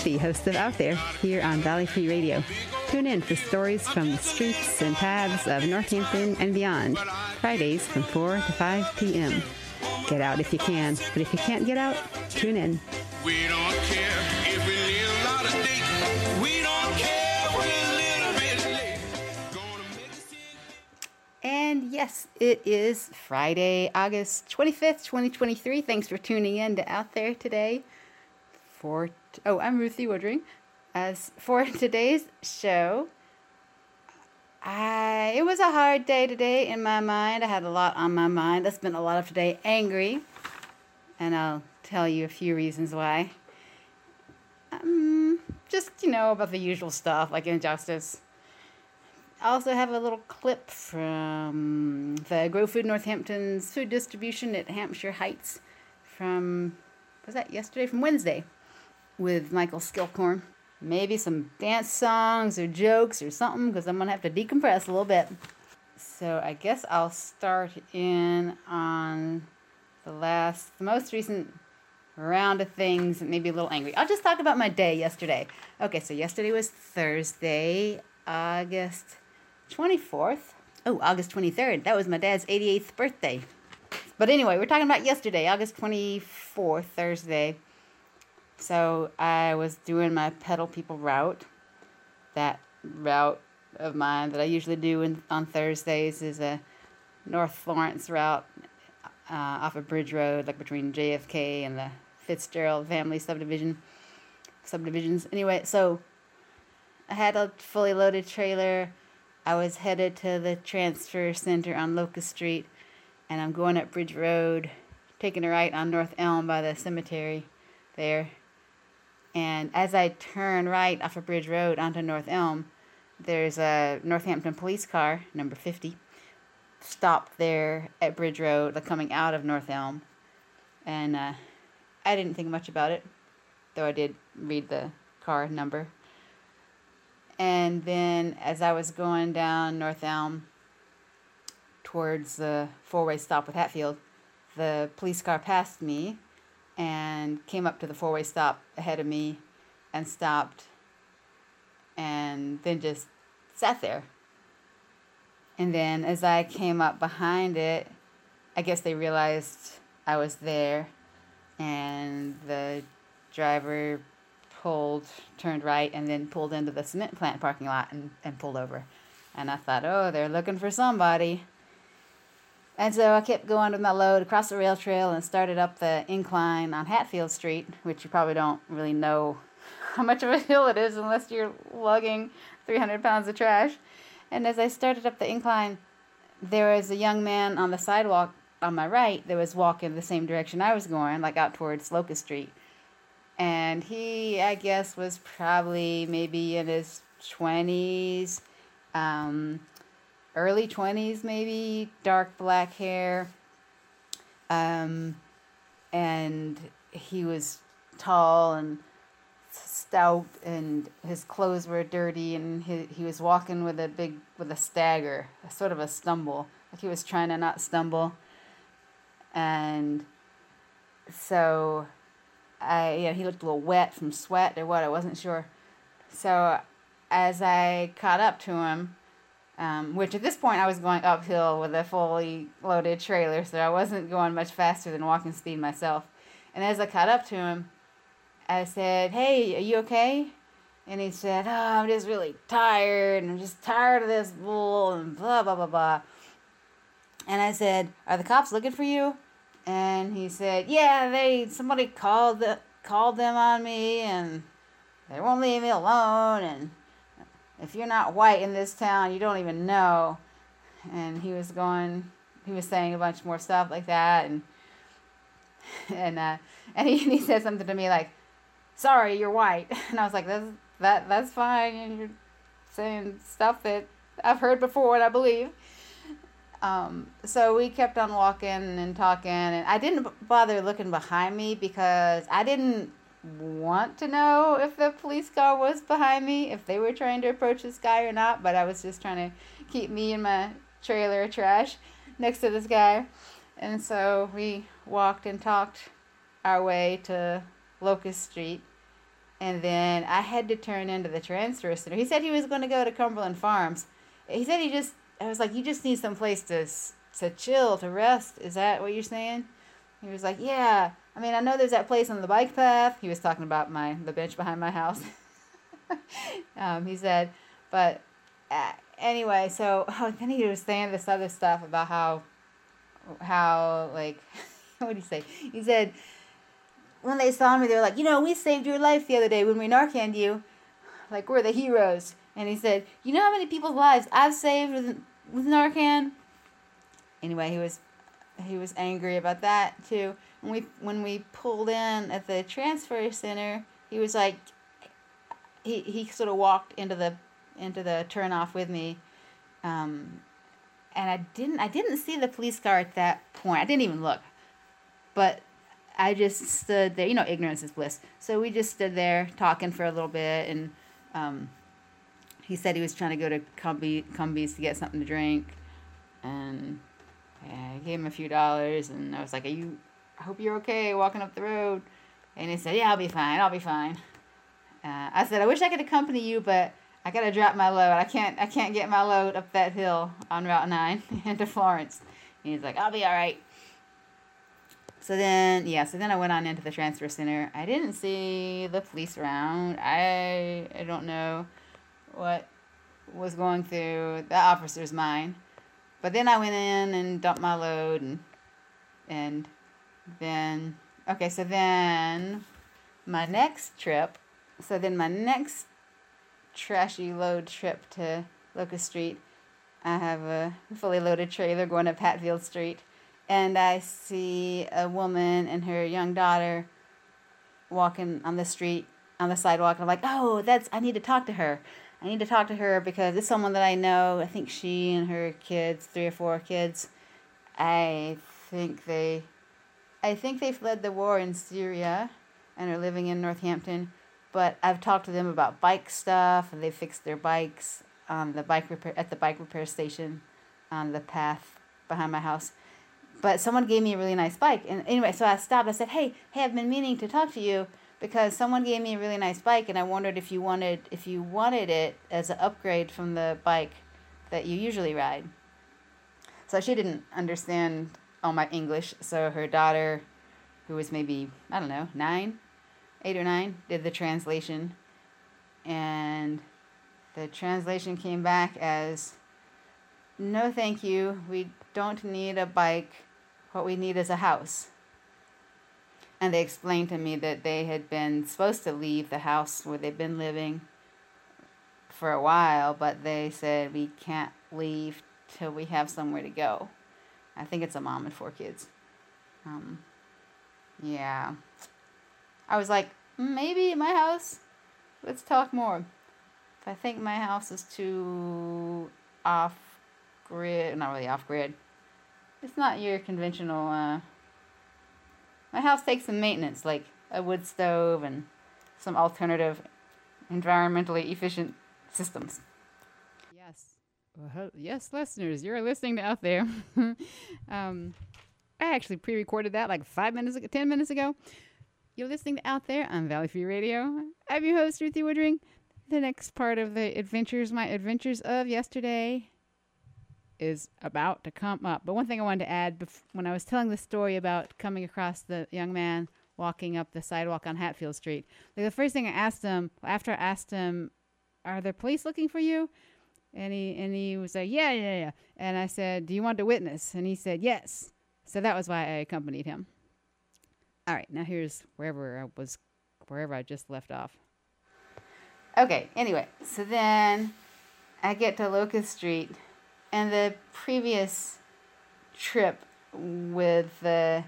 Ruthie, host of Out There, here on Valley Free Radio. Tune in for stories from the streets and paths of Northampton and beyond, Fridays from 4 to 5 p.m. Get out if you can, but if you can't get out, tune in. We don't care if we live out of date. We don't care we're a little bit late. And yes, it is Friday, August 25th, 2023. Thanks for tuning in to Out There today for t- oh, I'm Ruthie Woodring. As for today's show, I it was a hard day today in my mind. I had a lot on my mind. I spent a lot of today angry, and I'll tell you a few reasons why. Um, just you know about the usual stuff like injustice. I also have a little clip from the Grow Food Northampton's food distribution at Hampshire Heights from was that yesterday from Wednesday with Michael Skillicorn. Maybe some dance songs or jokes or something because I'm going to have to decompress a little bit. So I guess I'll start in on the last, the most recent round of things, maybe a little angry. I'll just talk about my day yesterday. Okay, so yesterday was Thursday, August 24th. Oh, August 23rd. That was my dad's 88th birthday. But anyway, we're talking about yesterday, August 24th, Thursday. So I was doing my pedal people route. That route of mine that I usually do in, on Thursdays is a North Florence route uh, off of Bridge Road, like between JFK and the Fitzgerald family subdivision subdivisions. Anyway, so I had a fully loaded trailer. I was headed to the transfer center on Locust Street, and I'm going up Bridge Road, taking a right on North Elm by the cemetery there. And as I turn right off of Bridge Road onto North Elm, there's a Northampton police car, number 50, stopped there at Bridge Road, like coming out of North Elm. And uh, I didn't think much about it, though I did read the car number. And then as I was going down North Elm towards the four way stop with Hatfield, the police car passed me and came up to the four way stop ahead of me and stopped and then just sat there. And then as I came up behind it, I guess they realized I was there and the driver pulled, turned right, and then pulled into the cement plant parking lot and, and pulled over. And I thought, oh, they're looking for somebody. And so I kept going with my load across the rail trail and started up the incline on Hatfield Street, which you probably don't really know how much of a hill it is unless you're lugging 300 pounds of trash. And as I started up the incline, there was a young man on the sidewalk on my right that was walking the same direction I was going, like out towards Locust Street. And he, I guess, was probably maybe in his 20s. Um, early 20s, maybe, dark black hair. Um, and he was tall and stout, and his clothes were dirty, and he, he was walking with a big, with a stagger, a sort of a stumble, like he was trying to not stumble. And so, I, yeah, he looked a little wet from sweat or what, I wasn't sure. So, as I caught up to him, um, which at this point I was going uphill with a fully loaded trailer, so I wasn't going much faster than walking speed myself. And as I caught up to him, I said, Hey, are you okay? And he said, Oh, I'm just really tired, and I'm just tired of this bull, and blah, blah, blah, blah. And I said, Are the cops looking for you? And he said, Yeah, they somebody called the, called them on me, and they won't leave me alone, and if you're not white in this town, you don't even know. And he was going, he was saying a bunch more stuff like that, and and uh, and he, he said something to me like, "Sorry, you're white," and I was like, "That's that that's fine." And you're saying stuff that I've heard before and I believe. Um, so we kept on walking and talking, and I didn't bother looking behind me because I didn't want to know if the police car was behind me, if they were trying to approach this guy or not, but I was just trying to keep me and my trailer trash next to this guy. And so we walked and talked our way to Locust Street. and then I had to turn into the transfer center. He said he was going to go to Cumberland Farms. He said he just. I was like, you just need some place to to chill, to rest. Is that what you're saying? He was like, yeah. I mean, I know there's that place on the bike path. He was talking about my the bench behind my house. um, he said, but uh, anyway, so oh, then he was saying this other stuff about how how like what did he say? He said when they saw me, they were like, you know, we saved your life the other day when we Narcaned you. Like, we're the heroes. And he said, you know how many people's lives I've saved with, with Narcan? Anyway, he was he was angry about that too. When we when we pulled in at the transfer center, he was like, he, he sort of walked into the into the turnoff with me, um, and I didn't I didn't see the police car at that point. I didn't even look, but I just stood there. You know, ignorance is bliss. So we just stood there talking for a little bit, and um, he said he was trying to go to Cumby, Cumby's to get something to drink, and I gave him a few dollars, and I was like, "Are you? I hope you're okay walking up the road." And he said, "Yeah, I'll be fine. I'll be fine." Uh, I said, "I wish I could accompany you, but I gotta drop my load. I can't. I can't get my load up that hill on Route Nine into Florence." And he's like, "I'll be all right." So then, yeah, so then I went on into the transfer center. I didn't see the police around. I I don't know what was going through the officer's mind. But then I went in and dumped my load and and then okay, so then my next trip, so then my next trashy load trip to Locust Street, I have a fully loaded trailer going up Hatfield Street and I see a woman and her young daughter walking on the street on the sidewalk. I'm like, oh, that's I need to talk to her. I need to talk to her because it's someone that I know. I think she and her kids, three or four kids, I think they, I think they fled the war in Syria, and are living in Northampton. But I've talked to them about bike stuff, and they fixed their bikes on the bike repair at the bike repair station on the path behind my house but someone gave me a really nice bike. And anyway, so I stopped. I said, "Hey, hey, I've been meaning to talk to you because someone gave me a really nice bike, and I wondered if you wanted if you wanted it as an upgrade from the bike that you usually ride." So she didn't understand all my English. So her daughter, who was maybe I don't know nine, eight or nine, did the translation, and the translation came back as, "No, thank you. We don't need a bike." What we need is a house. And they explained to me that they had been supposed to leave the house where they've been living for a while, but they said we can't leave till we have somewhere to go. I think it's a mom and four kids. Um, yeah. I was like, maybe my house. Let's talk more. If I think my house is too off grid, not really off grid. It's not your conventional, uh, my house takes some maintenance, like a wood stove and some alternative environmentally efficient systems. Yes. Listeners, you're listening to Out There. um, I actually pre recorded that like five minutes ago, 10 minutes ago. You're listening to Out There on Valley Free Radio. I'm your host, Ruthie Woodring. The next part of the adventures, my adventures of yesterday, is about to come up. But one thing I wanted to add bef- when I was telling the story about coming across the young man walking up the sidewalk on Hatfield Street, like the first thing I asked him after I asked him, "Are there police looking for you?" And he and he was like, "Yeah, yeah, yeah." And I said, "Do you want to witness?" And he said, "Yes." So that was why I accompanied him. All right, now here's wherever I was, wherever I just left off. Okay. Anyway, so then I get to Locust Street and the previous trip with the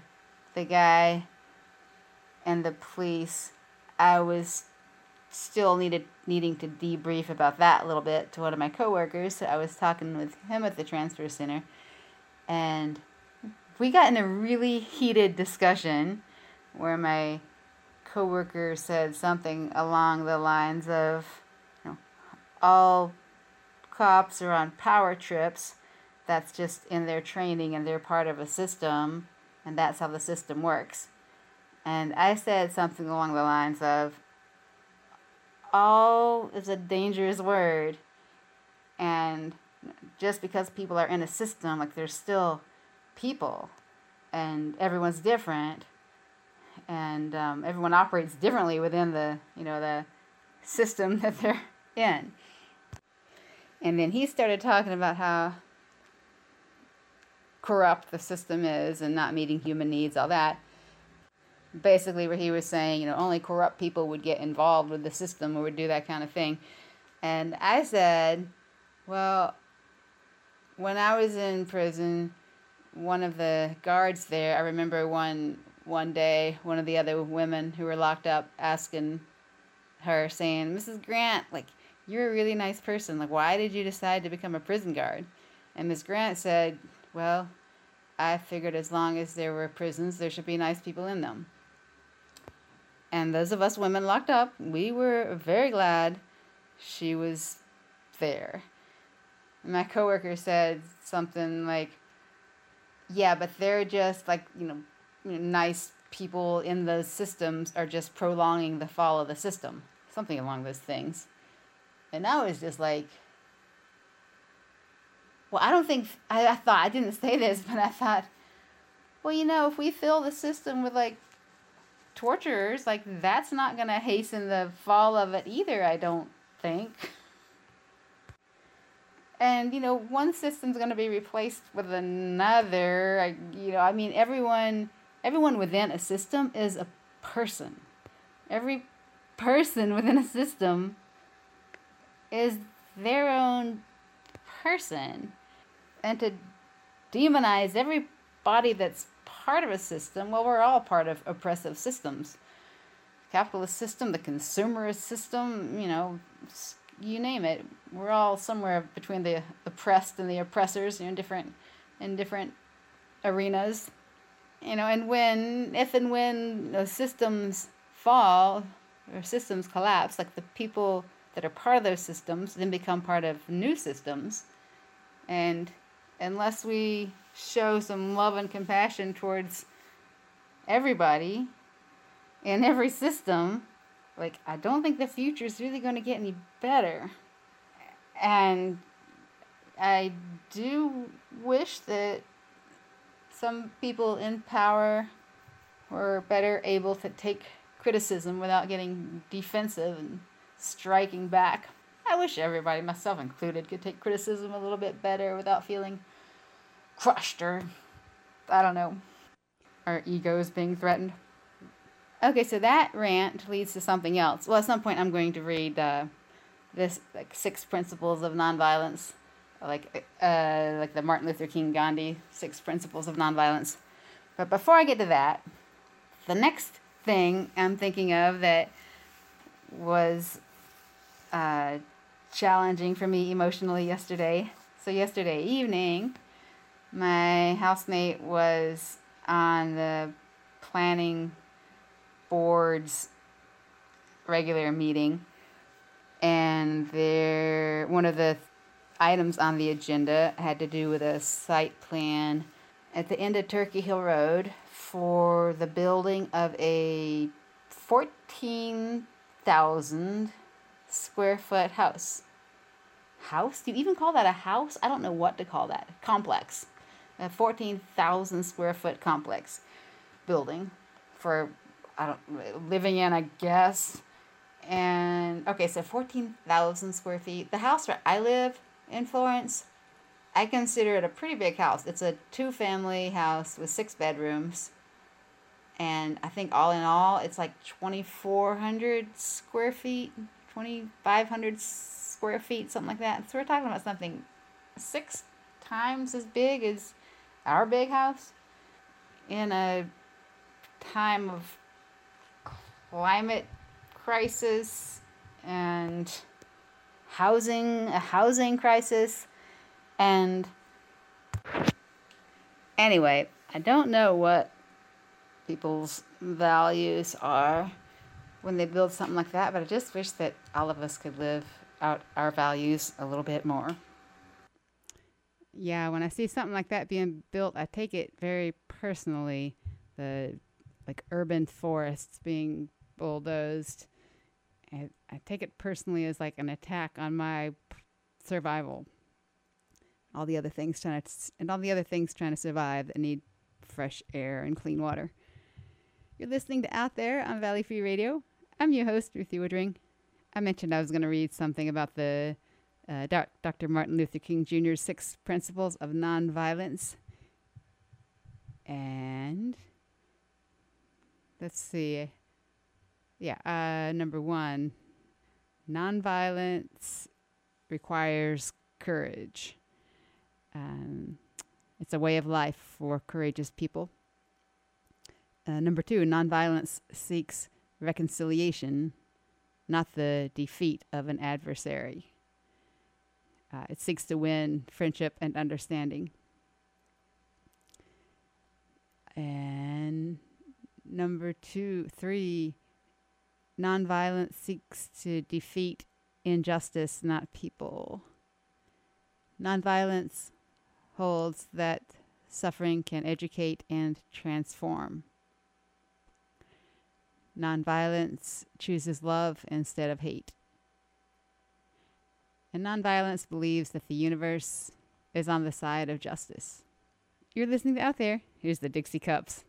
the guy and the police, I was still needed needing to debrief about that a little bit to one of my coworkers. So I was talking with him at the transfer center, and we got in a really heated discussion where my coworker said something along the lines of, you know, all cops are on power trips. That's just in their training and they're part of a system, and that's how the system works. And I said something along the lines of, all is a dangerous word. And just because people are in a system, like there's still people and everyone's different and um, everyone operates differently within the, you know, the system that they're in. And then he started talking about how corrupt the system is and not meeting human needs, all that. Basically, where he was saying, you know, only corrupt people would get involved with the system or would do that kind of thing. And I said, well, when I was in prison, one of the guards there, I remember one one day, one of the other women who were locked up asking her, saying, Mrs. Grant, like, you're a really nice person. Like, why did you decide to become a prison guard? And Miss Grant said, Well, I figured as long as there were prisons, there should be nice people in them. And those of us women locked up, we were very glad she was there. My coworker said something like, Yeah, but they're just like, you know, nice people in those systems are just prolonging the fall of the system. Something along those things. And I was just like, well, I don't think, I, I thought, I didn't say this, but I thought, well, you know, if we fill the system with like torturers, like that's not going to hasten the fall of it either, I don't think. And, you know, one system's going to be replaced with another. I, you know, I mean, everyone everyone within a system is a person. Every person within a system is their own person. And to demonize everybody that's part of a system, well, we're all part of oppressive systems. Capitalist system, the consumerist system, you know, you name it. We're all somewhere between the oppressed and the oppressors, you know, in different in different arenas you know, and when, if and when those systems fall or systems collapse, like the people that are part of those systems then become part of new systems. And unless we show some love and compassion towards everybody in every system, like, I don't think the future is really going to get any better. And I do wish that some people in power were better able to take criticism without getting defensive and striking back. I wish everybody, myself included, could take criticism a little bit better without feeling crushed or, I don't know, our egos being threatened. Okay, so that rant leads to something else. Well, at some point, I'm going to read uh, this like six principles of nonviolence like uh, like the Martin Luther King Gandhi Six Principles of Nonviolence. But before I get to that, the next thing I'm thinking of that was uh, challenging for me emotionally yesterday. So yesterday evening, my housemate was on the planning board's regular meeting and there one of the items on the agenda had to do with a site plan at the end of Turkey Hill Road for the building of a 14,000 square foot house. House? Do you even call that a house? I don't know what to call that. Complex. A 14,000 square foot complex building for I don't living in, I guess. And okay, so 14,000 square feet. The house where I live in Florence. I consider it a pretty big house. It's a two family house with six bedrooms. And I think all in all, it's like 2,400 square feet, 2,500 square feet, something like that. So we're talking about something six times as big as our big house in a time of climate crisis and housing, a housing crisis. And anyway, I don't know what people's values are when they build something like that, but I just wish that all of us could live out our values a little bit more. Yeah, when I see something like that being built, I take it very personally. The like urban forests being bulldozed I, I take it personally as like an attack on my survival. All the other things trying to, and all the other things trying to survive that need fresh air and clean water. You're listening to Out There on Valley Free Radio. I'm your host, Ruthie Woodring. I mentioned I was going to read something about the uh, Dr. Martin Luther King Jr.'s six principles of nonviolence. And let's see. Yeah, uh, number one, nonviolence requires courage. Um, it's a way of life for courageous people. Uh, number two, nonviolence seeks reconciliation, not the defeat of an adversary. Uh, it seeks to win friendship and understanding. And number two, three, nonviolence seeks to defeat injustice, not people. Nonviolence holds that suffering can educate and transform. Nonviolence chooses love instead of hate. And nonviolence believes that the universe is on the side of justice. You're listening to Out There. Here's the Dixie Cups.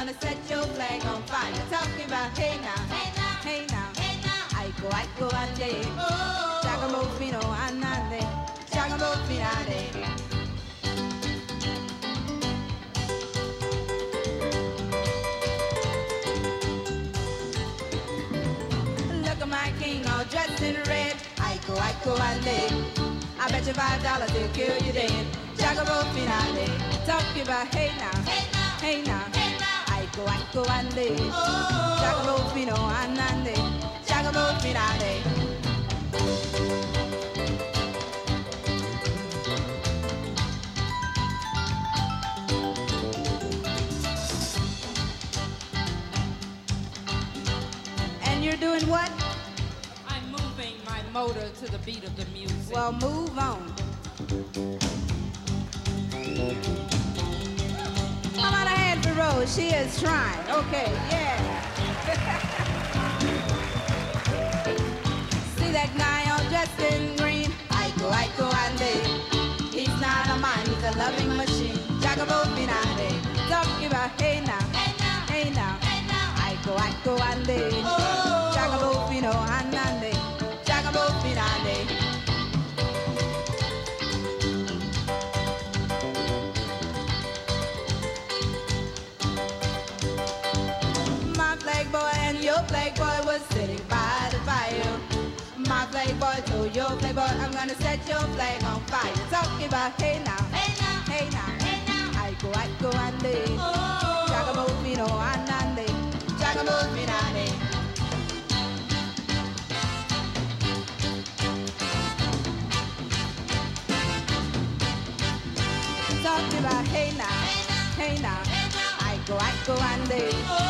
Gonna set your flag on fire. Talking about hey now, hey now, hey now, hey now. Aiko, aiko, ande. Oh, Chagamo fino anande. Look at my king all dressed in red. Aiko, aiko, ande. I bet you five dollars they'll kill you dead. Chagamo finade. Talking about hey now, hey now, hey now, Aiko, aiko, ande. Chagamo fino anande. Chagamo finade. And you're doing what? I'm moving my motor to the beat of the music. Well, move on. How a Rose? She is trying. Okay, yeah. See that guy all dressed in green? Aiko, Aiko, Ande. He's not a man, he's a loving machine. Jagabo Finade. Talking about hey now, hey now, hey now, hey now. Aiko, Aiko, Ande. Jagabo oh. Your boy, I'm gonna set your flag on fire. Talking about hey now, hey now, hey now, hey now. I go, I go, ande. Oh. Jagamo fino, anande. Jagamo finane. Talking about hey now, hey now, hey now. I go, I go, ande. Jagamo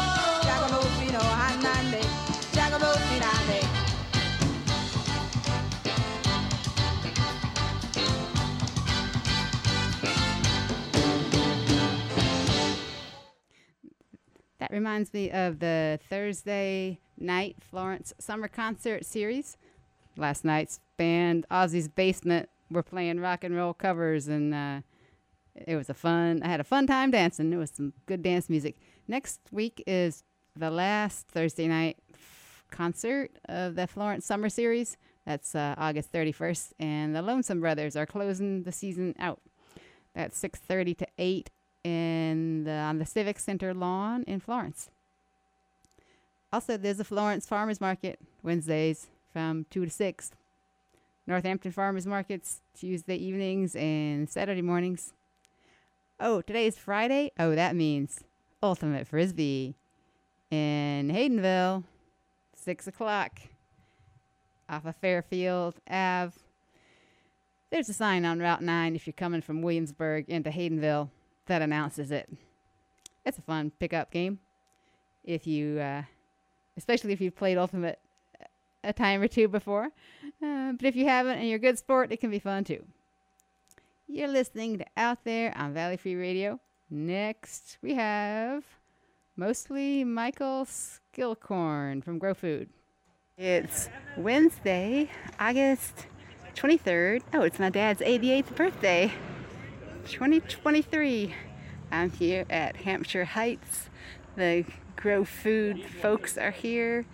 Reminds me of the Thursday night Florence Summer Concert Series. Last night's band, Ozzy's Basement, were playing rock and roll covers, and uh, it was a fun. I had a fun time dancing. It was some good dance music. Next week is the last Thursday night concert of the Florence Summer Series. That's uh, August 31st, and the Lonesome Brothers are closing the season out. That's 6:30 to 8 in the, on the Civic Center lawn in Florence. Also, there's a Florence Farmers Market Wednesdays from 2 to 6. Northampton Farmers Markets Tuesday evenings and Saturday mornings. Oh, today is Friday? Oh, that means Ultimate Frisbee in Haydenville, 6 o'clock off of Fairfield Ave. There's a sign on Route 9 if you're coming from Williamsburg into Haydenville that announces it. It's a fun pickup game. If you, uh, especially if you've played Ultimate a time or two before. Uh, but if you haven't and you're a good sport, it can be fun too. You're listening to Out There on Valley Free Radio. Next, we have mostly Michael Skillicorn from Grow Food. It's Wednesday, August 23rd. Oh, it's my dad's 88th birthday. 2023. I'm here at Hampshire Heights. The Grow Food folks are here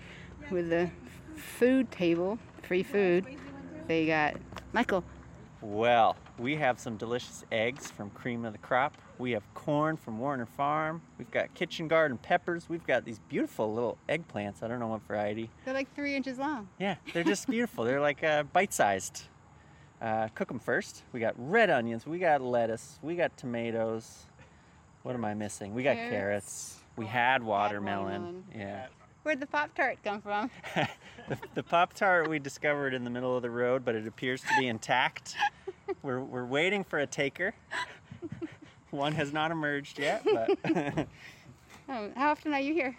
with the food table, free food. They got Michael. Well, we have some delicious eggs from Cream of the Crop. We have corn from Warner Farm. We've got kitchen garden peppers. We've got these beautiful little eggplants. I don't know what variety. They're like three inches long. Yeah, they're just beautiful. They're like uh, bite-sized. Uh, cook them first. We got red onions. We got lettuce. We got tomatoes. What am I missing? We got carrots. Carrots. We had watermelon. Yeah. Where'd the Pop Tart come from? the, the Pop Tart we discovered in the middle of the road, but it appears to be intact. We're, we're waiting for a taker. One has not emerged yet, but Oh, how often are you here?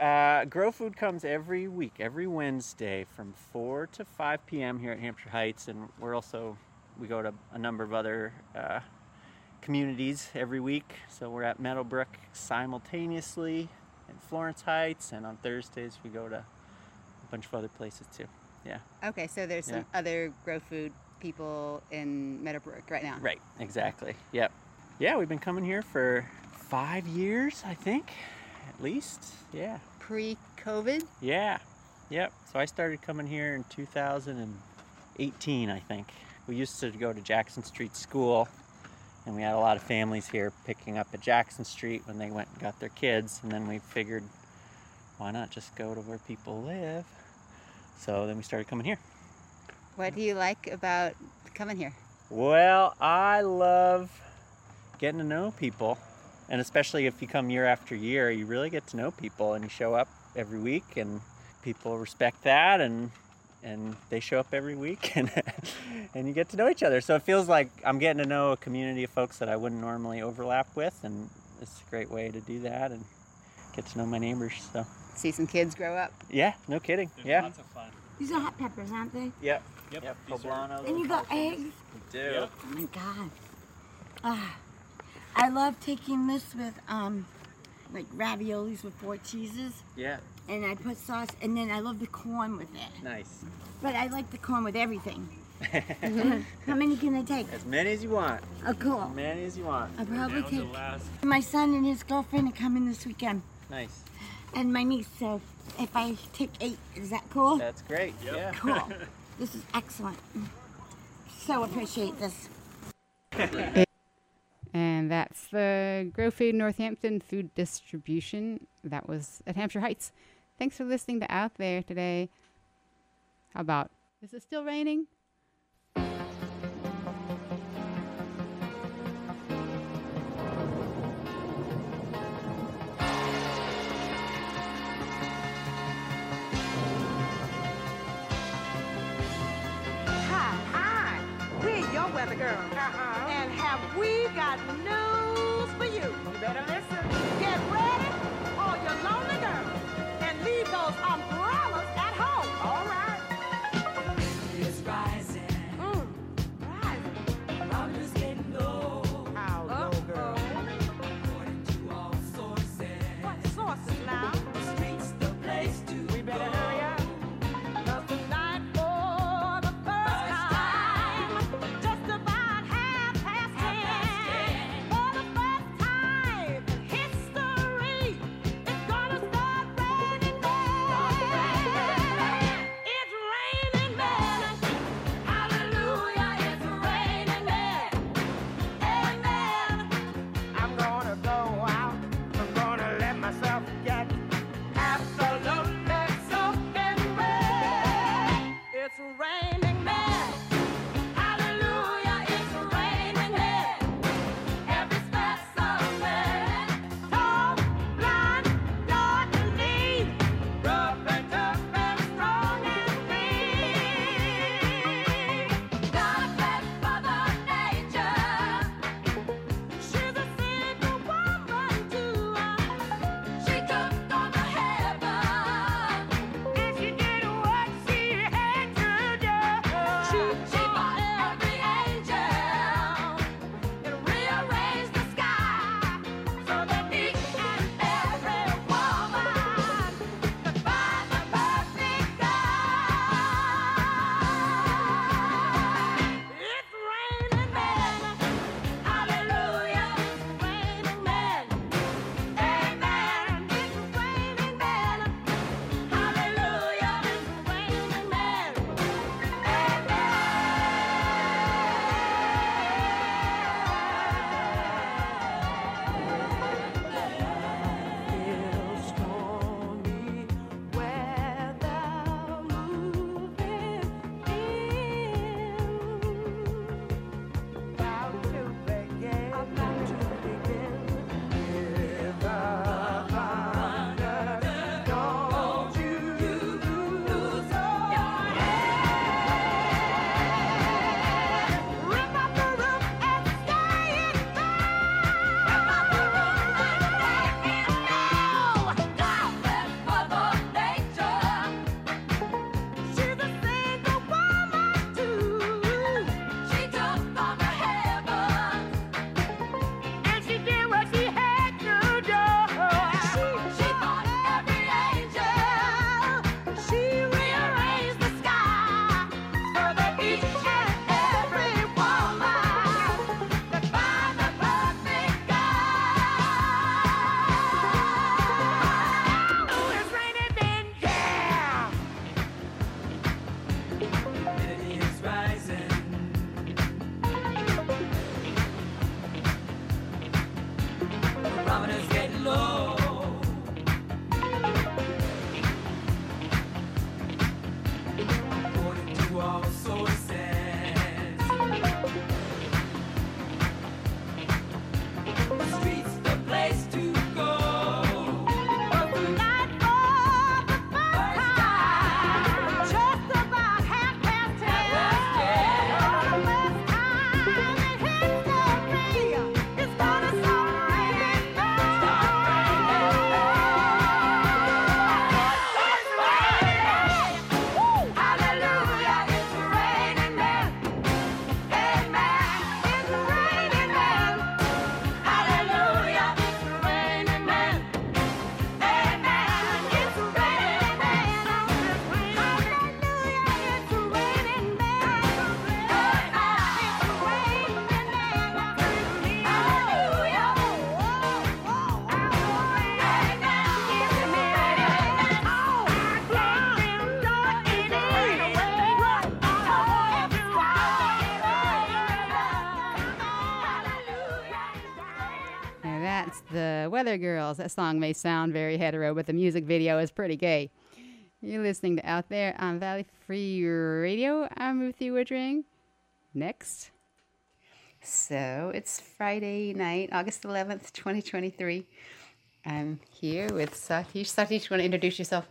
Uh, Grow Food comes every week, every Wednesday from 4 to 5 p.m. here at Hampshire Heights, and we're also we go to a number of other uh, communities every week. So we're at Meadowbrook simultaneously in Florence Heights, and on Thursdays we go to a bunch of other places too. Yeah. Okay, so there's some other Grow Food people in Meadowbrook right now. Right, exactly. Yep. Yeah, we've been coming here for five years, I think, at least. Yeah. Pre-COVID. Yeah. Yep. So I started coming here in 2018, I think. We used to go to Jackson Street School, and we had a lot of families here picking up at Jackson Street when they went and got their kids, and then we figured, why not just go to where people live? So then we started coming here. What do you like about coming here? Well, I love getting to know people. And especially if you come year after year, you really get to know people and you show up every week and people respect that and and they show up every week and and you get to know each other. So it feels like I'm getting to know a community of folks that I wouldn't normally overlap with and it's a great way to do that and get to know my neighbors. So See some kids grow up. yeah, no kidding. yeah. of fun. These are hot peppers, aren't they? Yep. Yep. Yep. these are- Poblano, And you got eggs? do. Yep. Oh my god. Ah, I love taking this with um, like raviolis with four cheeses, Yeah. and I put sauce, and then I love the corn with it. Nice. But I like the corn with everything. How many can I take? As many as you want. Oh, cool. As many as you want. I'll probably Down to take last. my son and his girlfriend are coming this weekend, Nice. and my niece. So if I take eight, is that cool? That's great. Yep. Yeah. Cool. this is excellent. So appreciate this. And that's the Grow Food Northampton food distribution. That was at Hampshire Heights. Thanks for listening to Out There today. How about, is it still raining? Weather girl. Have uh-huh. We got news Girls. That song may sound very hetero, but the music video is pretty gay. You're listening to Out There on Valley Free Radio. I'm Ruthie Woodring. Next. So it's Friday night, August 11th, 2023. I'm here with Satish. Satish, you want to introduce yourself?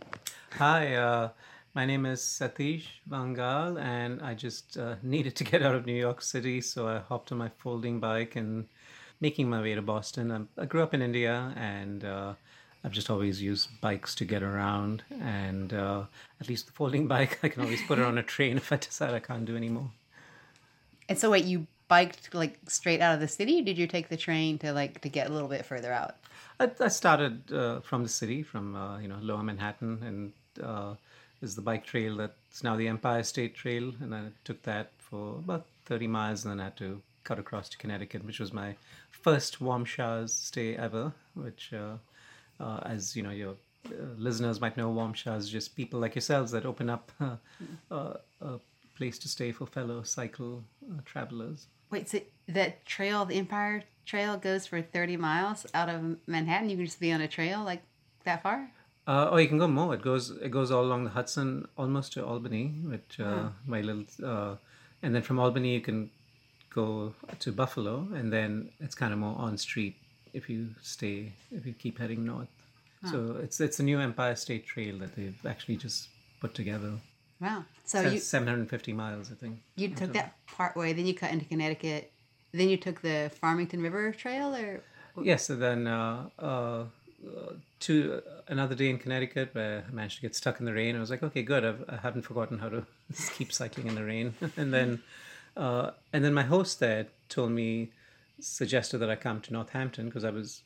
Hi, uh, my name is Satish Vangal, and I just uh, needed to get out of New York City, so I hopped on my folding bike and making my way to Boston. I'm, I grew up in India, and uh, I've just always used bikes to get around. And uh, at least the folding bike, I can always put it on a train if I decide I can't do anymore. And so, wait, you biked like straight out of the city? Or did you take the train to like to get a little bit further out? I, I started uh, from the city, from uh, you know Lower Manhattan, and uh, there's the bike trail that's now the Empire State Trail, and I took that for about 30 miles, and then I had to cut across to Connecticut, which was my first warm showers stay ever. Which, uh, uh, as you know, your uh, listeners might know, warm showers just people like yourselves that open up uh, uh, a place to stay for fellow cycle uh, travelers. Wait, so that trail, the Empire Trail, goes for 30 miles out of Manhattan? You can just be on a trail like that far? Uh, oh, you can go more. It goes it goes all along the Hudson, almost to Albany, which uh, my little, uh, and then from Albany you can go to Buffalo, and then it's kind of more on street if you stay if you keep heading north. So it's it's a new Empire State Trail that they've actually just put together. Wow. So you, 750 miles, I think. you took that part way, then you cut into Connecticut, then you took the Farmington River Trail, or Yes, and then uh, uh, uh, to another day in Connecticut where I managed to get stuck in the rain. I was like, okay, good. I've, I haven't forgotten how to keep cycling in the rain. and then, uh, and then my host there told me, suggested that I come to Northampton because I was,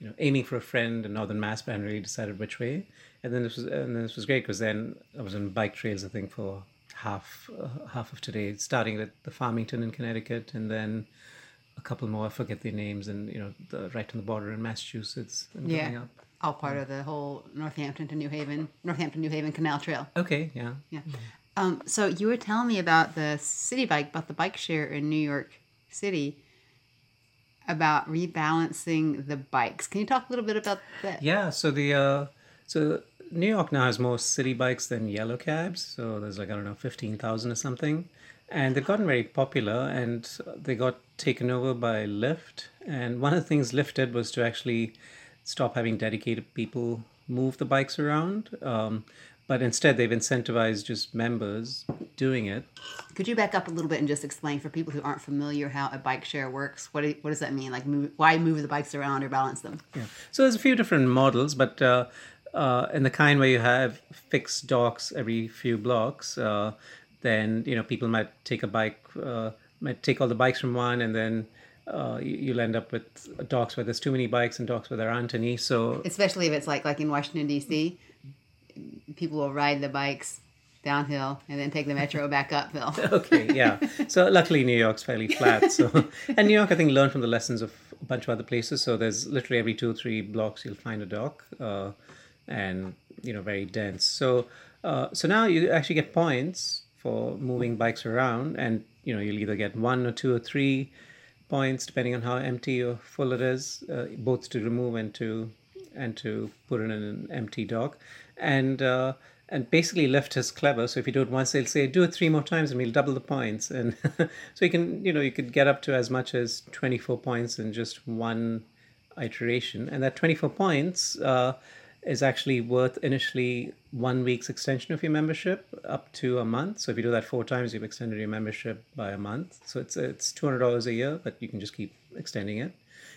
you know, aiming for a friend in Northern Mass, but I hadn't really decided which way. And then this was, and then this was great because then I was on bike trails, I think, for half uh, half of today, starting at the Farmington in Connecticut, and then a couple more. I forget their names, and you know, the, right on the border in Massachusetts and going yeah, up. all part of the whole Northampton to New Haven, Northampton New Haven Canal Trail. Okay, yeah. Yeah. Um, so you were telling me about the Citi Bike, about the bike share in New York City, about rebalancing the bikes. Can you talk a little bit about that? Yeah, so the uh, so New York now has more Citi Bikes than yellow cabs. So there's like I don't know, fifteen thousand or something, and they've gotten very popular. And they got taken over by Lyft. And one of the things Lyft did was to actually stop having dedicated people move the bikes around. Um, but instead, they've incentivized just members doing it. Could you back up a little bit and just explain for people who aren't familiar how a bike share works? What do- what does that mean? Like, move, why move the bikes around or balance them? Yeah. So there's a few different models, but uh, uh, in the kind where you have fixed docks every few blocks, uh, then you know people might take a bike, uh, might take all the bikes from one, and then uh, you- you'll end up with docks where there's too many bikes and docks where there aren't any. So Especially if it's like like in Washington D.C., people will ride the bikes downhill and then take the metro back uphill. okay, yeah. So luckily New York's fairly flat. So and New York, I think, learned from the lessons of a bunch of other places. So there's literally every two or three blocks you'll find a dock, uh, and you know very dense. So uh, so now you actually get points for moving bikes around, and you know you'll either get one or two or three points depending on how empty or full it is, uh, both to remove and to and to put it in an empty dock, and. Uh, and basically Lyft is clever. So if you do it once, they'll say do it three more times, and we'll double the points. And so you can, you know, you could get up to as much as twenty four points in just one iteration. And that twenty four points uh, is actually worth initially one week's extension of your membership up to a month. So if you do that four times, you've extended your membership by a month. So it's it's two hundred dollars a year, but you can just keep extending it.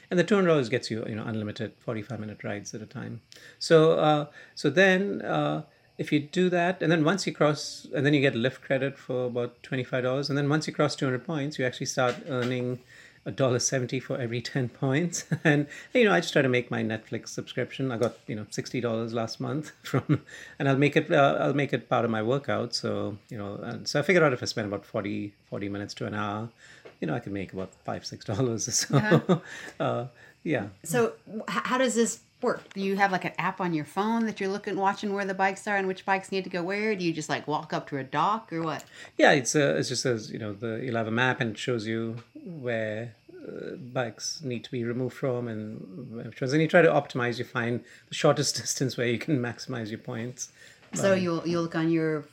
And the two hundred dollars gets you, you know, unlimited forty five minute rides at a time. So uh, so then. Uh, if you do that, and then once you cross, and then you get Lyft credit for about twenty five dollars, and then once you cross two hundred points, you actually start earning a dollar seventy for every ten points. And you know, I just try to make my Netflix subscription. I got you know sixty dollars last month from, and I'll make it uh, I'll make it part of my workout. So you know, so I figured out if I spend about 40, 40 minutes to an hour, you know, I can make about five six dollars or so. uh, yeah. So, how does this work? Do you have like an app on your phone that you're looking, watching where the bikes are and which bikes need to go where? Do you just like walk up to a dock or what? Yeah, it's uh, it's just as you know the you'll have a map and it shows you where uh, bikes need to be removed from and which ones. And you try to optimize. You find the shortest distance where you can maximize your points. So you'll you'll look on your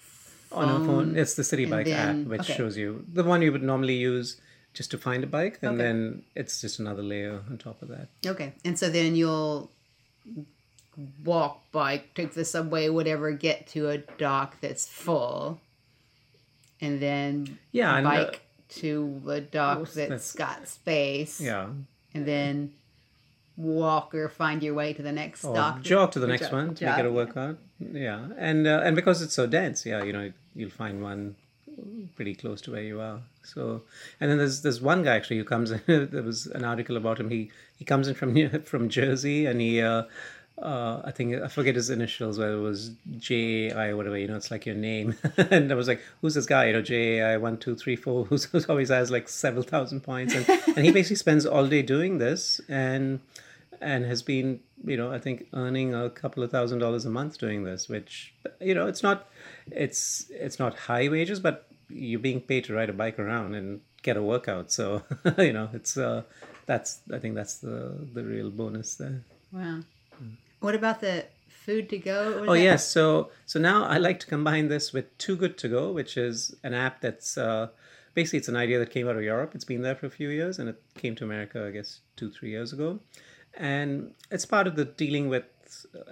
on a phone. It's the Citi Bike then- app, which okay. shows you the one you would normally use just to find a bike, and Okay. then it's just another layer on top of that. Okay. And so then you'll walk, bike, take the subway, whatever, get to a dock that's full. And then Yeah, and, uh, bike to a dock that's that's- got space. Yeah, And then walk or find your way to the next or dock. Jog to the next jog- one to jog. make it a workout. Yeah, and uh, and because it's so dense, yeah, you know, you'll find one pretty close to where you are. So, and then there's there's one guy actually who comes in. there was an article about him. He he comes in from from Jersey, and he. Uh, uh, I think I forget his initials, whether it was J I or whatever. You know, it's like your name, and I was like, "Who's this guy?" You know, J I one two three four. Who's, who's always has like several thousand points, and and he basically spends all day doing this, and and has been you know i think earning a couple of thousand dollars a month doing this which you know it's not it's it's not high wages but you're being paid to ride a bike around and get a workout so you know it's uh that's i think that's the the real bonus there Wow. What about the food to go? Oh yes, so so now I like to combine this with Too Good to Go, which is an app that's uh, basically it's an idea that came out of Europe. It's been there for a few years, and it came to America, I guess, two three years ago, and it's part of the dealing with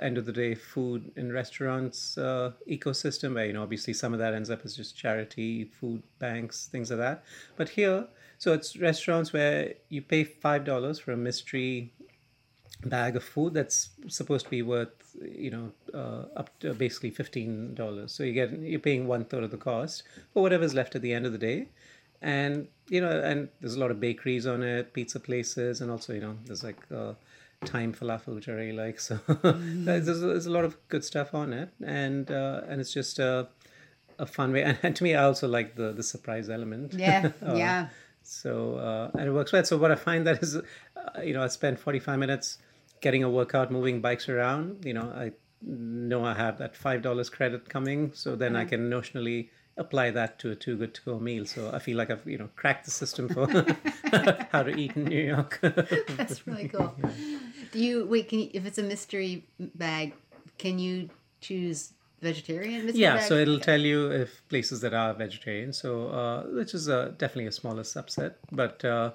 end of the day food in restaurants uh, ecosystem, where you know obviously some of that ends up as just charity, food banks, things like that. But here, so it's restaurants where you pay five dollars for a mystery bag of food that's supposed to be worth you know uh, up to basically fifteen dollars. So you get you're paying one third of the cost for whatever's left at the end of the day, and you know and there's a lot of bakeries on it, pizza places, and also you know there's like uh, Taim falafel which I really like. So there's, there's a lot of good stuff on it, and uh, and it's just a a fun way. And, and to me, I also like the the surprise element. Yeah. Uh, yeah. so uh, and it works well. So what I find that is, uh, you know, I spend forty five minutes getting a workout, moving bikes around. You know, I know I have that five dollars credit coming, so then I can notionally apply that to a too good to go meal. So I feel like I've you know cracked the system for how to eat in New York. That's really cool. Do you wait? Can you, if it's a mystery bag, can you choose vegetarian mystery yeah, bags? so it'll tell you if places that are vegetarian. So uh, which is uh, definitely a smaller subset, but. Uh,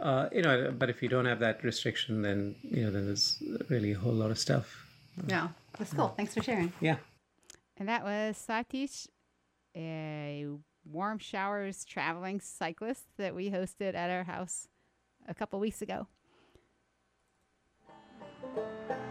uh, you know, but if you don't have that restriction, then you know, then there's really a whole lot of stuff. Yeah, that's cool. Thanks for sharing. Yeah. And that was Satish, a warm showers traveling cyclist that we hosted at our house a couple weeks ago. Thank you.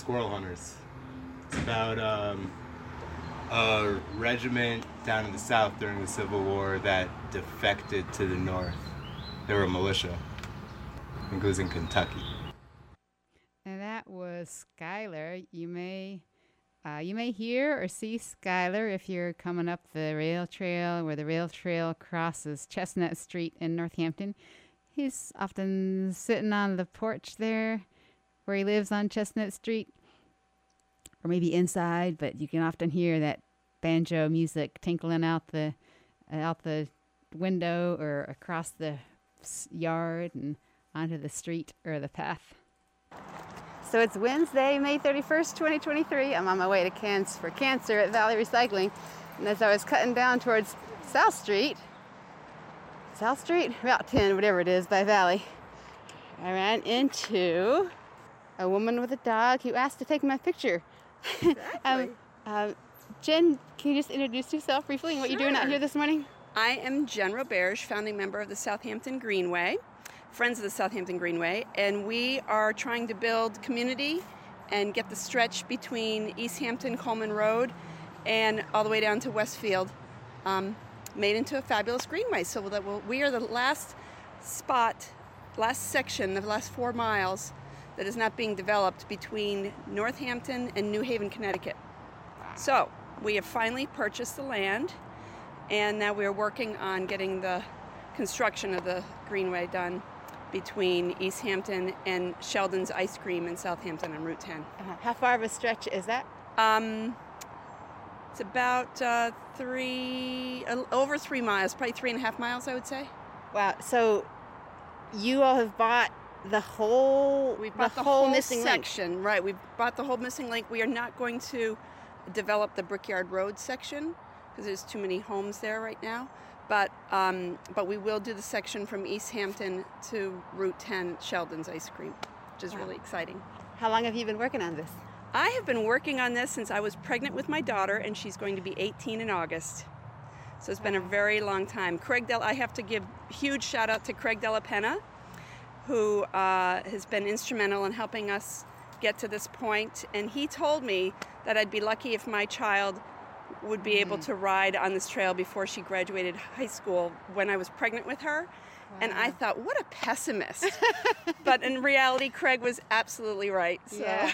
Squirrel Hunters. It's about um, a regiment down in the South during the Civil War that defected to the North. They were a militia. I think it was in Kentucky. And that was Skylar. You may uh, you may hear or see Skylar if you're coming up the rail trail where the rail trail crosses Chestnut Street in Northampton. He's often sitting on the porch there where he lives on Chestnut Street, or maybe inside, but you can often hear that banjo music tinkling out the out the window or across the yard and onto the street or the path. So it's Wednesday, May 31st, 2023. I'm on my way to Cancer for Cancer at Valley Recycling. And as I was cutting down towards South Street, South Street, Route 10, whatever it is, by Valley, I ran into a woman with a dog who asked to take my picture. um, um, Jen, can you just introduce yourself briefly and what you're doing out here this morning? I am Jen Roberge, founding member of the Southampton Greenway, Friends of the Southampton Greenway, and we are trying to build community and get the stretch between East Hampton, Coleman Road, and all the way down to Westfield um, made into a fabulous greenway. So that we'll, we are the last spot, last section, the last four miles that is not being developed between Northampton and New Haven, Connecticut. So we have finally purchased the land and now we're working on getting the construction of the greenway done between East Hampton and Sheldon's Ice Cream in Southampton on Route 10. Uh, how far of a stretch is that? Um, it's about uh, three, uh, over three miles, probably three and a half miles, I would say. Wow. So you all have bought the whole We bought the, whole, whole, missing link. section, right? We bought the whole missing link. We are not going to develop the Brickyard Road section because there's too many homes there right now. But um, but we will do the section from East Hampton to Route 10, Sheldon's Ice Cream, which is really exciting. How long have you been working on this? I have been working on this since I was pregnant with my daughter, and she's going to be 18 in August. So it's been a very long time. Craig Del, I have to give huge shout out to Craig Della Penna, who uh, has been instrumental in helping us get to this point. And he told me that I'd be lucky if my child would be able to ride on this trail before she graduated high school when I was pregnant with her. And I thought, what a pessimist. but in reality, Craig was absolutely right. So. Yeah.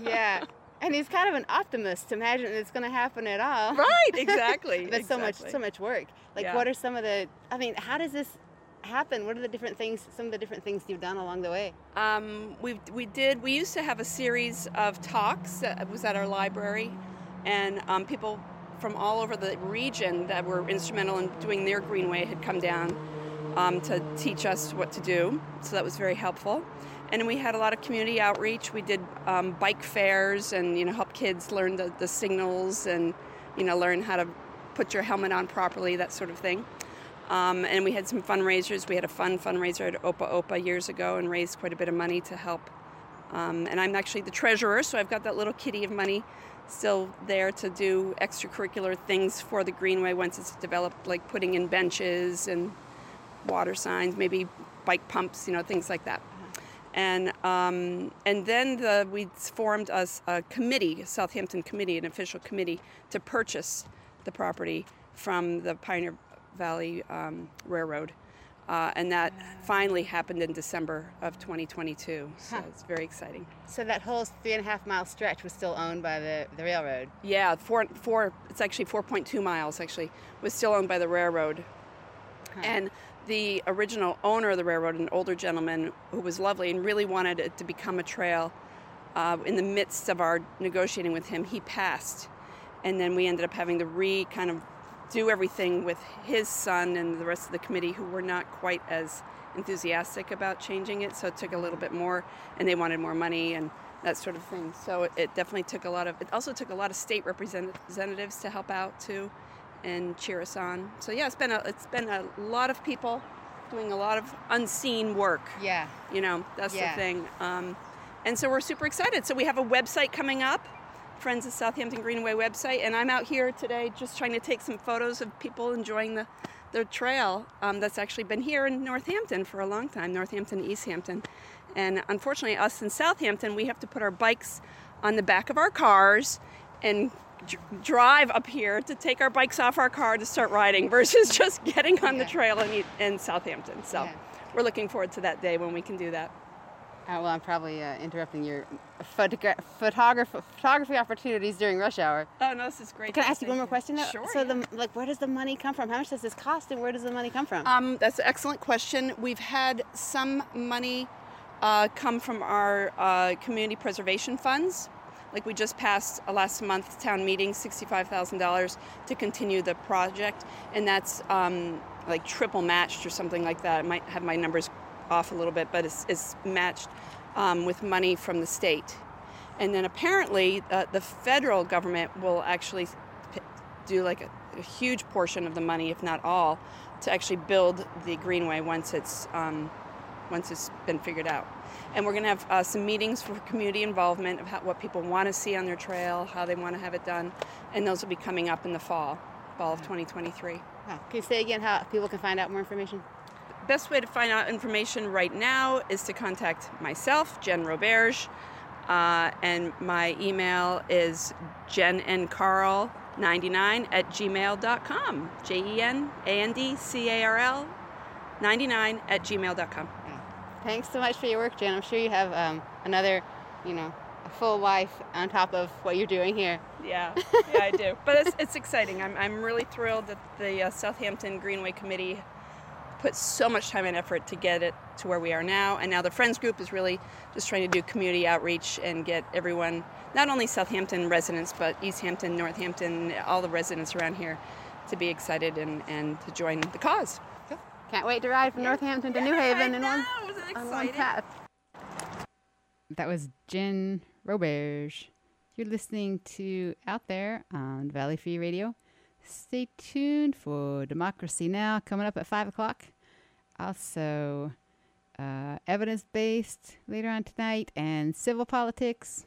yeah. And he's kind of an optimist to imagine it's going to happen at all. Right, exactly. That's so much, so much work. Like, Yeah. what are some of the? I mean, how does this happen? What are the different things? Some of the different things you've done along the way. Um, we we did. We used to have a series of talks that was at our library, and um, people from all over the region that were instrumental in doing their greenway had come down um, to teach us what to do. So that was very helpful. And we had a lot of community outreach. We did um, bike fairs and you know help kids learn the, the signals and you know learn how to put your helmet on properly, that sort of thing. Um, and we had some fundraisers. We had a fun fundraiser at Opa Opa years ago and raised quite a bit of money to help. Um, and I'm actually the treasurer, so I've got that little kitty of money still there to do extracurricular things for the Greenway once it's developed, like putting in benches and water signs, maybe bike pumps, you know, things like that. And um, and then the, we formed a committee, a Southampton committee, an official committee to purchase the property from the Pioneer Valley um, Railroad. Uh, and that finally happened in December of 2022. So Huh. it's very exciting. So that whole three and a half mile stretch was still owned by the, the railroad. Yeah, four, four, it's actually 4.2 miles, actually, was still owned by the railroad. And the original owner of the railroad, an older gentleman who was lovely and really wanted it to become a trail, uh, in the midst of our negotiating with him, he passed. And then we ended up having to re kind of do everything with his son and the rest of the committee who were not quite as enthusiastic about changing it. So it took a little bit more, and they wanted more money and that sort of thing. So it, it definitely took a lot of, it also took a lot of state representatives to help out too and cheer us on. So yeah, it's been a, it's been a lot of people doing a lot of unseen work. Yeah. You know, that's Yeah. the thing. Um, and so we're super excited. So we have a website coming up, Friends of Southampton Greenway website, and I'm out here today just trying to take some photos of people enjoying the, the trail um, that's actually been here in Northampton for a long time, Northampton, East Hampton. And unfortunately, us in Southampton, we have to put our bikes on the back of our cars and dr- drive up here to take our bikes off our car to start riding versus just getting on the trail in, in Southampton. So Yeah. we're looking forward to that day when we can do that. Uh, well, I'm probably uh, interrupting your photogra- photograph- photography opportunities during rush hour. Oh, no, this is great. Can I ask you one more question? Though? Sure. So, the like, where does the money come from? How much does this cost, and where does the money come from? Um, that's an excellent question. We've had some money uh, come from our uh, community preservation funds. Like we just passed last month town meeting, sixty-five thousand dollars to continue the project, and that's um, like triple matched or something like that. I might have my numbers off a little bit, but it's, matched um, with money from the state. And then apparently, uh, the federal government will actually p- do like a, a huge portion of the money, if not all, to actually build the greenway once it's um, once it's been figured out. And we're going to have uh, some meetings for community involvement of how, what people want to see on their trail, how they want to have it done, and those will be coming up in the fall, fall of 2023. Oh, can you say again how people can find out more information? Best way to find out information right now is to contact myself, Jen Roberge, uh, and my email is jenandcarl99 at gmail.com. J E N A N D C A R L 99 at gmail.com. Thanks so much for your work, Jen. I'm sure you have um, another, you know, a full life on top of what you're doing here. Yeah, yeah, I do. But it's, it's exciting. I'm, I'm really thrilled that the uh, Southampton Greenway Committee put so much time and effort to get it to where we are now. And now the Friends Group is really just trying to do community outreach and get everyone, not only Southampton residents, but East Hampton, Northampton, all the residents around here to be excited and, and to join the cause. Can't wait to ride from Northampton to New Haven in one, on one path. That was Jen Roberge. You're listening to Out There on Valley Free Radio. Stay tuned for Democracy Now! coming up at 5 o'clock. Also, uh, evidence based later on tonight and civil politics.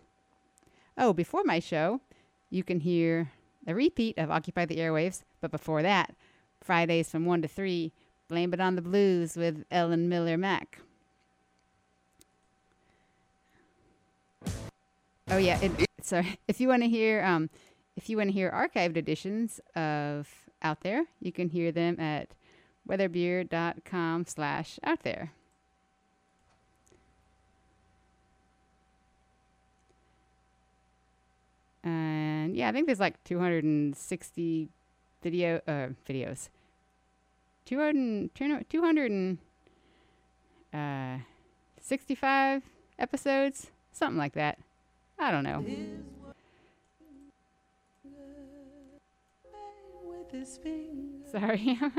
Oh, before my show, you can hear a repeat of Occupy the Airwaves, but before that, Fridays from 1 to 3, Blame It on the Blues with Ellen Miller Mack. Oh yeah, it, sorry. If you want to hear, um, if you want to hear archived editions of Out There, you can hear them at weatherbeer.com slash out there. And yeah, I think there's like 260 video uh, videos. 200, 265 episodes, something like that. I don't know. Sorry.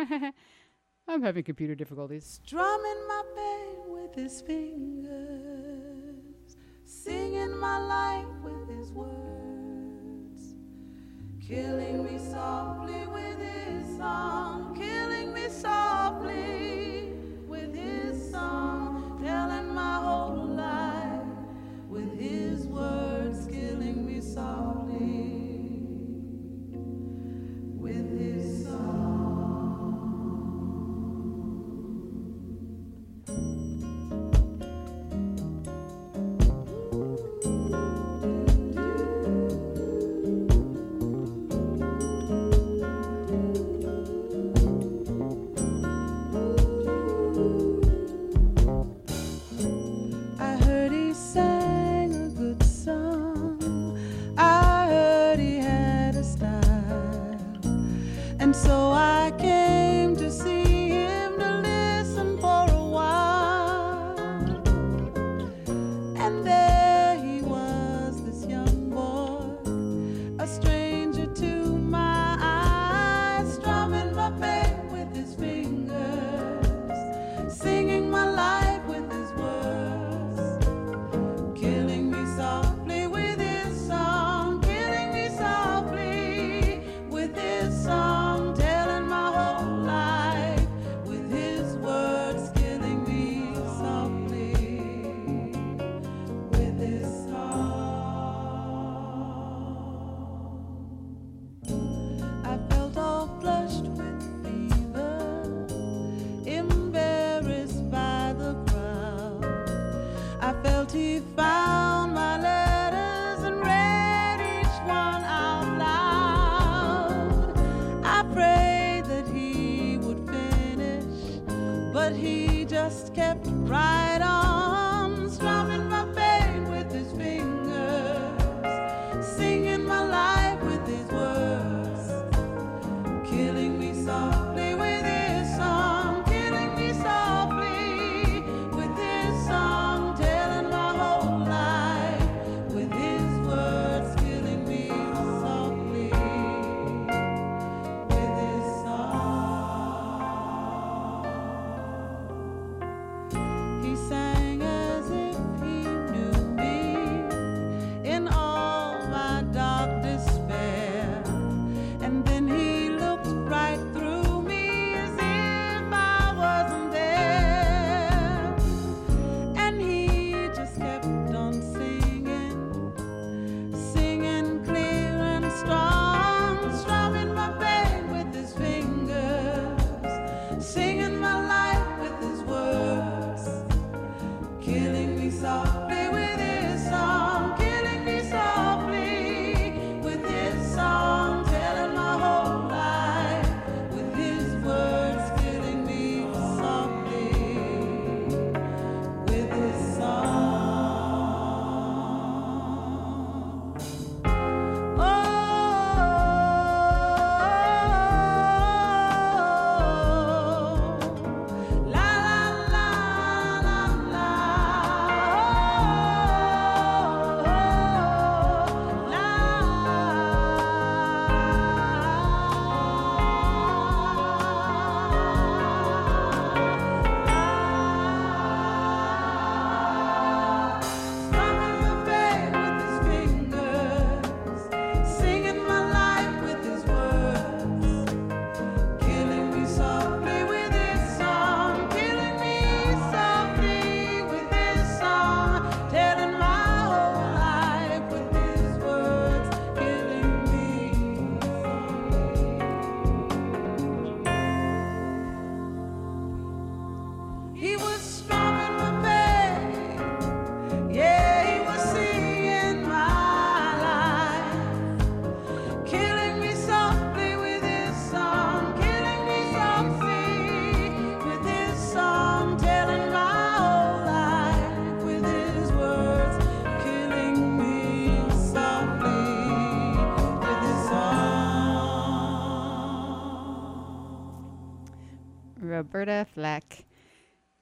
I'm having computer difficulties. drumming my pain with his fingers, singing my life with his words, killing me softly with his song, but he just kept right on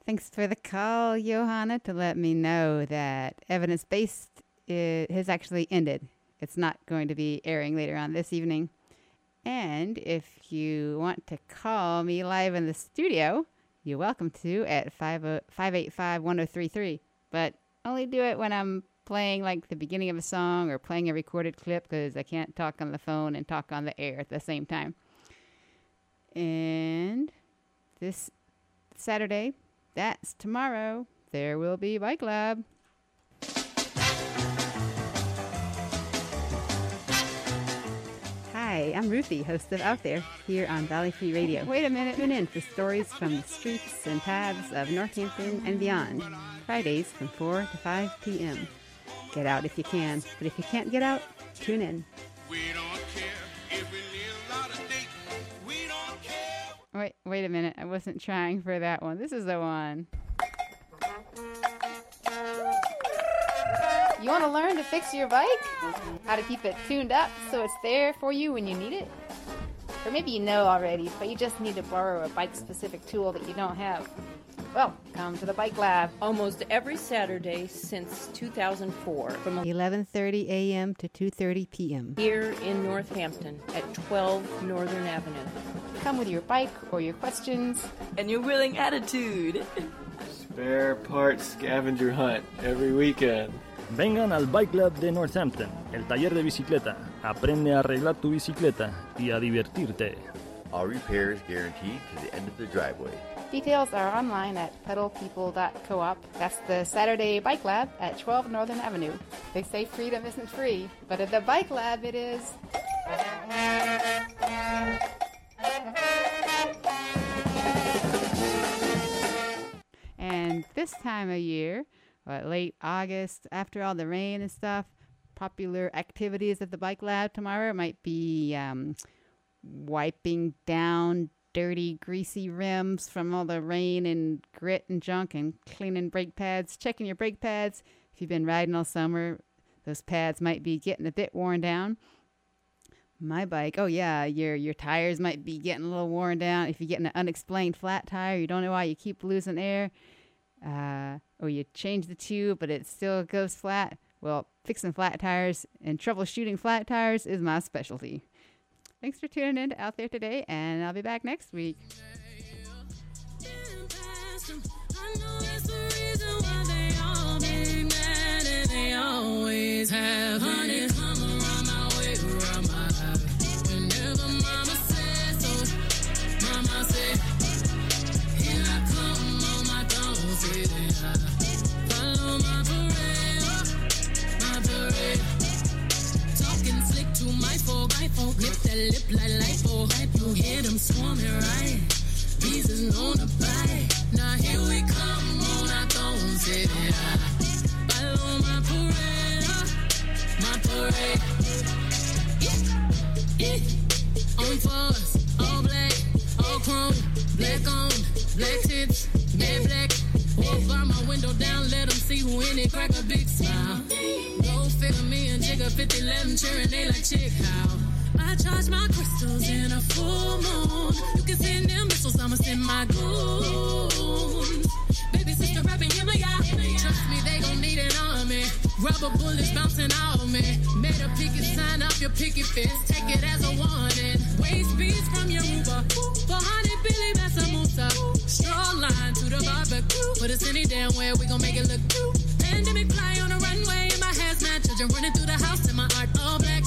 Thanks for the call, Johanna, to let me know that Evidence Based uh, has actually ended. It's not going to be airing later on this evening. And if you want to call me live in the studio, you're welcome to at 50 uh, 585 1033. But only do it when I'm playing like the beginning of a song or playing a recorded clip because I can't talk on the phone and talk on the air at the same time. And this Saturday, that's tomorrow, there will be Bike Lab. Hi, I'm Ruthie, host of Out There, here on Valley Free Radio. Wait a minute, tune in for stories from the streets and paths of Northampton and beyond. Fridays from 4 to 5 p.m. Get out if you can, but if you can't get out, tune in. Wait, wait a minute. I wasn't trying for that one. This is the one. You want to learn to fix your bike? How to keep it tuned up so it's there for you when you need it? Or maybe you know already, but you just need to borrow a bike specific tool that you don't have. Well, come to the Bike Lab. Almost every Saturday since 2004 from 11:30 a.m. to 2:30 p.m. here in Northampton at 12 Northern Avenue. Come with your bike or your questions and your willing attitude. Spare parts scavenger hunt every weekend. Vengan al Bike Lab de Northampton, el taller de bicicleta. Aprende a arreglar tu bicicleta y a divertirte. All repairs guaranteed to the end of the driveway. Details are online at pedalpeople.coop. That's the Saturday Bike Lab at 12 Northern Avenue. They say freedom isn't free, but at the Bike Lab it is. And this time of year, But late August, after all the rain and stuff, popular activities at the bike lab tomorrow might be um, wiping down dirty, greasy rims from all the rain and grit and junk, and cleaning brake pads, checking your brake pads. If you've been riding all summer, those pads might be getting a bit worn down. My bike, oh yeah, your your tires might be getting a little worn down. If you're getting an unexplained flat tire, you don't know why you keep losing air, uh, or you change the tube but it still goes flat. Well, fixing flat tires and troubleshooting flat tires is my specialty. Thanks for tuning in to Out There today, and I'll be back next week. always have honey folk. Lip that lip like lipo. You hear them swarming right. Bees is known to bite. Now here we come on our throne, sitting high. Follow my parade, my parade. Yeah, yeah. On force, all black, all chrome, black on, black tips, mad black. Walk by my window down, let them see who in it, crack a big smile. Go figure me and Jigga 50, 11, cheering, they like chick how. I charge my crystals in a full moon. You can send them missiles, I'ma send my goons. Baby sister rapping, y'all. Trust me, they gon' need an army. Rubber bullets bouncing off me. Made a picket sign up your picket fence. Take it as a warning. Waste beats from your Uber. For honey, Billy, that's a Musa. Straw line to the barbecue. Put us any damn where we gon' make it look cute. Pandemic fly on the runway in my hazmat. Children running through the house in my art all black.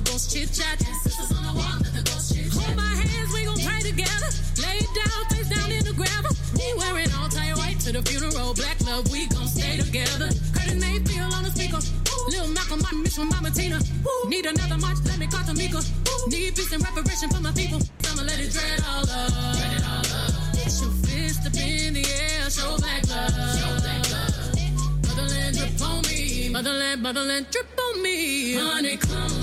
The ghost chit chat. Sisters on the wall, the ghost chit chat. Hold my hands, we gon' pray together. Lay down, face down in the gravel. We wearing all tie white to the funeral. Black love, we gon' stay together. Curtis Mayfield on the speaker. Lil Malcolm, my mission, Mama Tina. Need another march, let me call Tamika. Need peace and reparation for my people. I'ma let it dread all up. Dread it all up. Get your fist up in the air, show black love. Show black love. Motherland drip on me. Motherland, motherland drip on me. Honey, come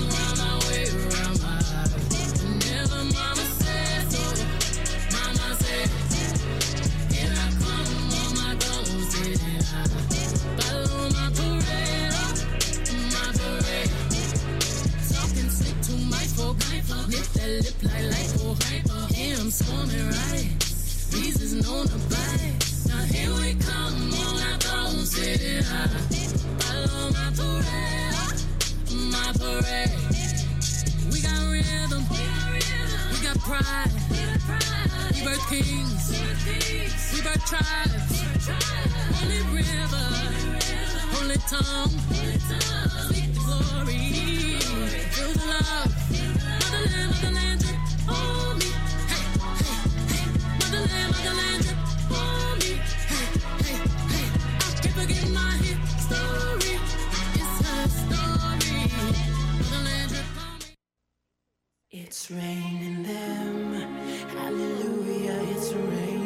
my parade. We got rhythm, pride. We birth kings, we birth tribes. Holy river, holy tongue, speak the glory, feel the love. Motherland, motherland, on me. Hey, hey, hey. Motherland, motherland, It's raining them. Hallelujah, it's raining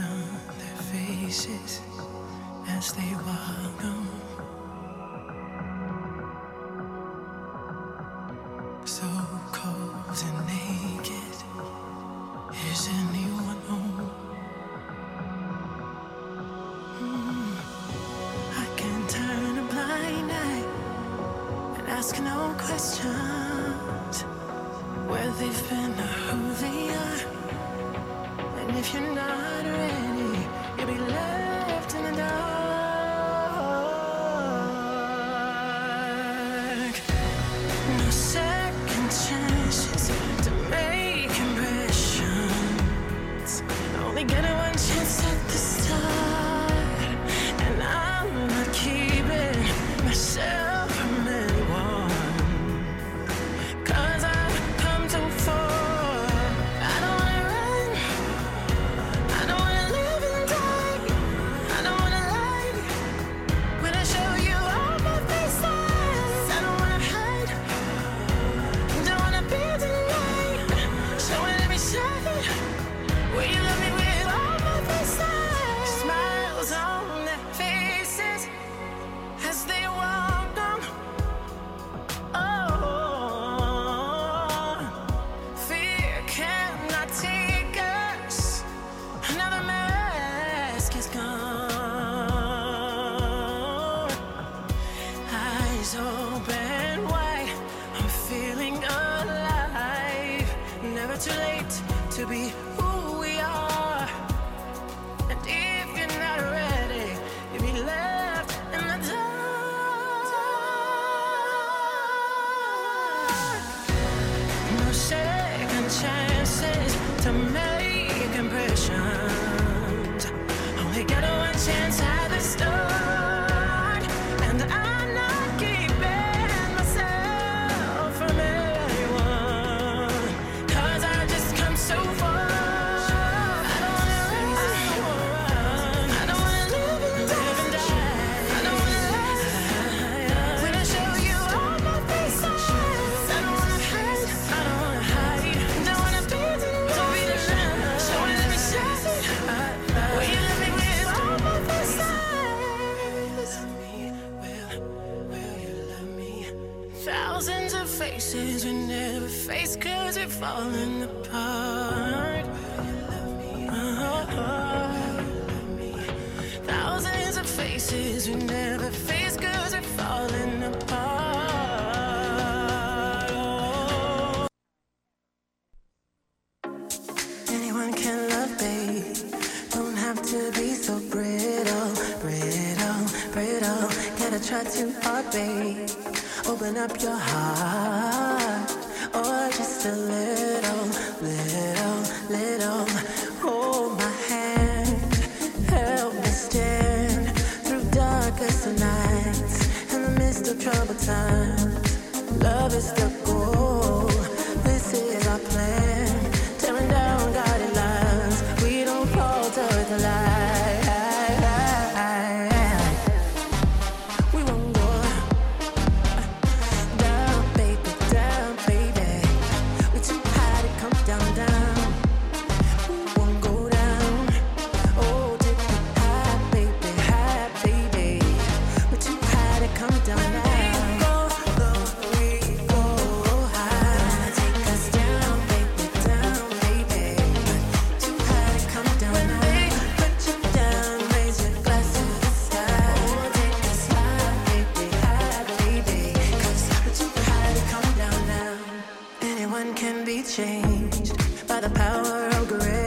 on their faces as they walk on. chances to make impressions. Only get one chance. falling apart. Uh-huh. Thousands of faces we never face, cause we're falling apart. Oh. Anyone can love, babe. Don't have to be so brittle, brittle, brittle. Gotta try too hard, babe. Open up your heart. one can be changed by the power of grace.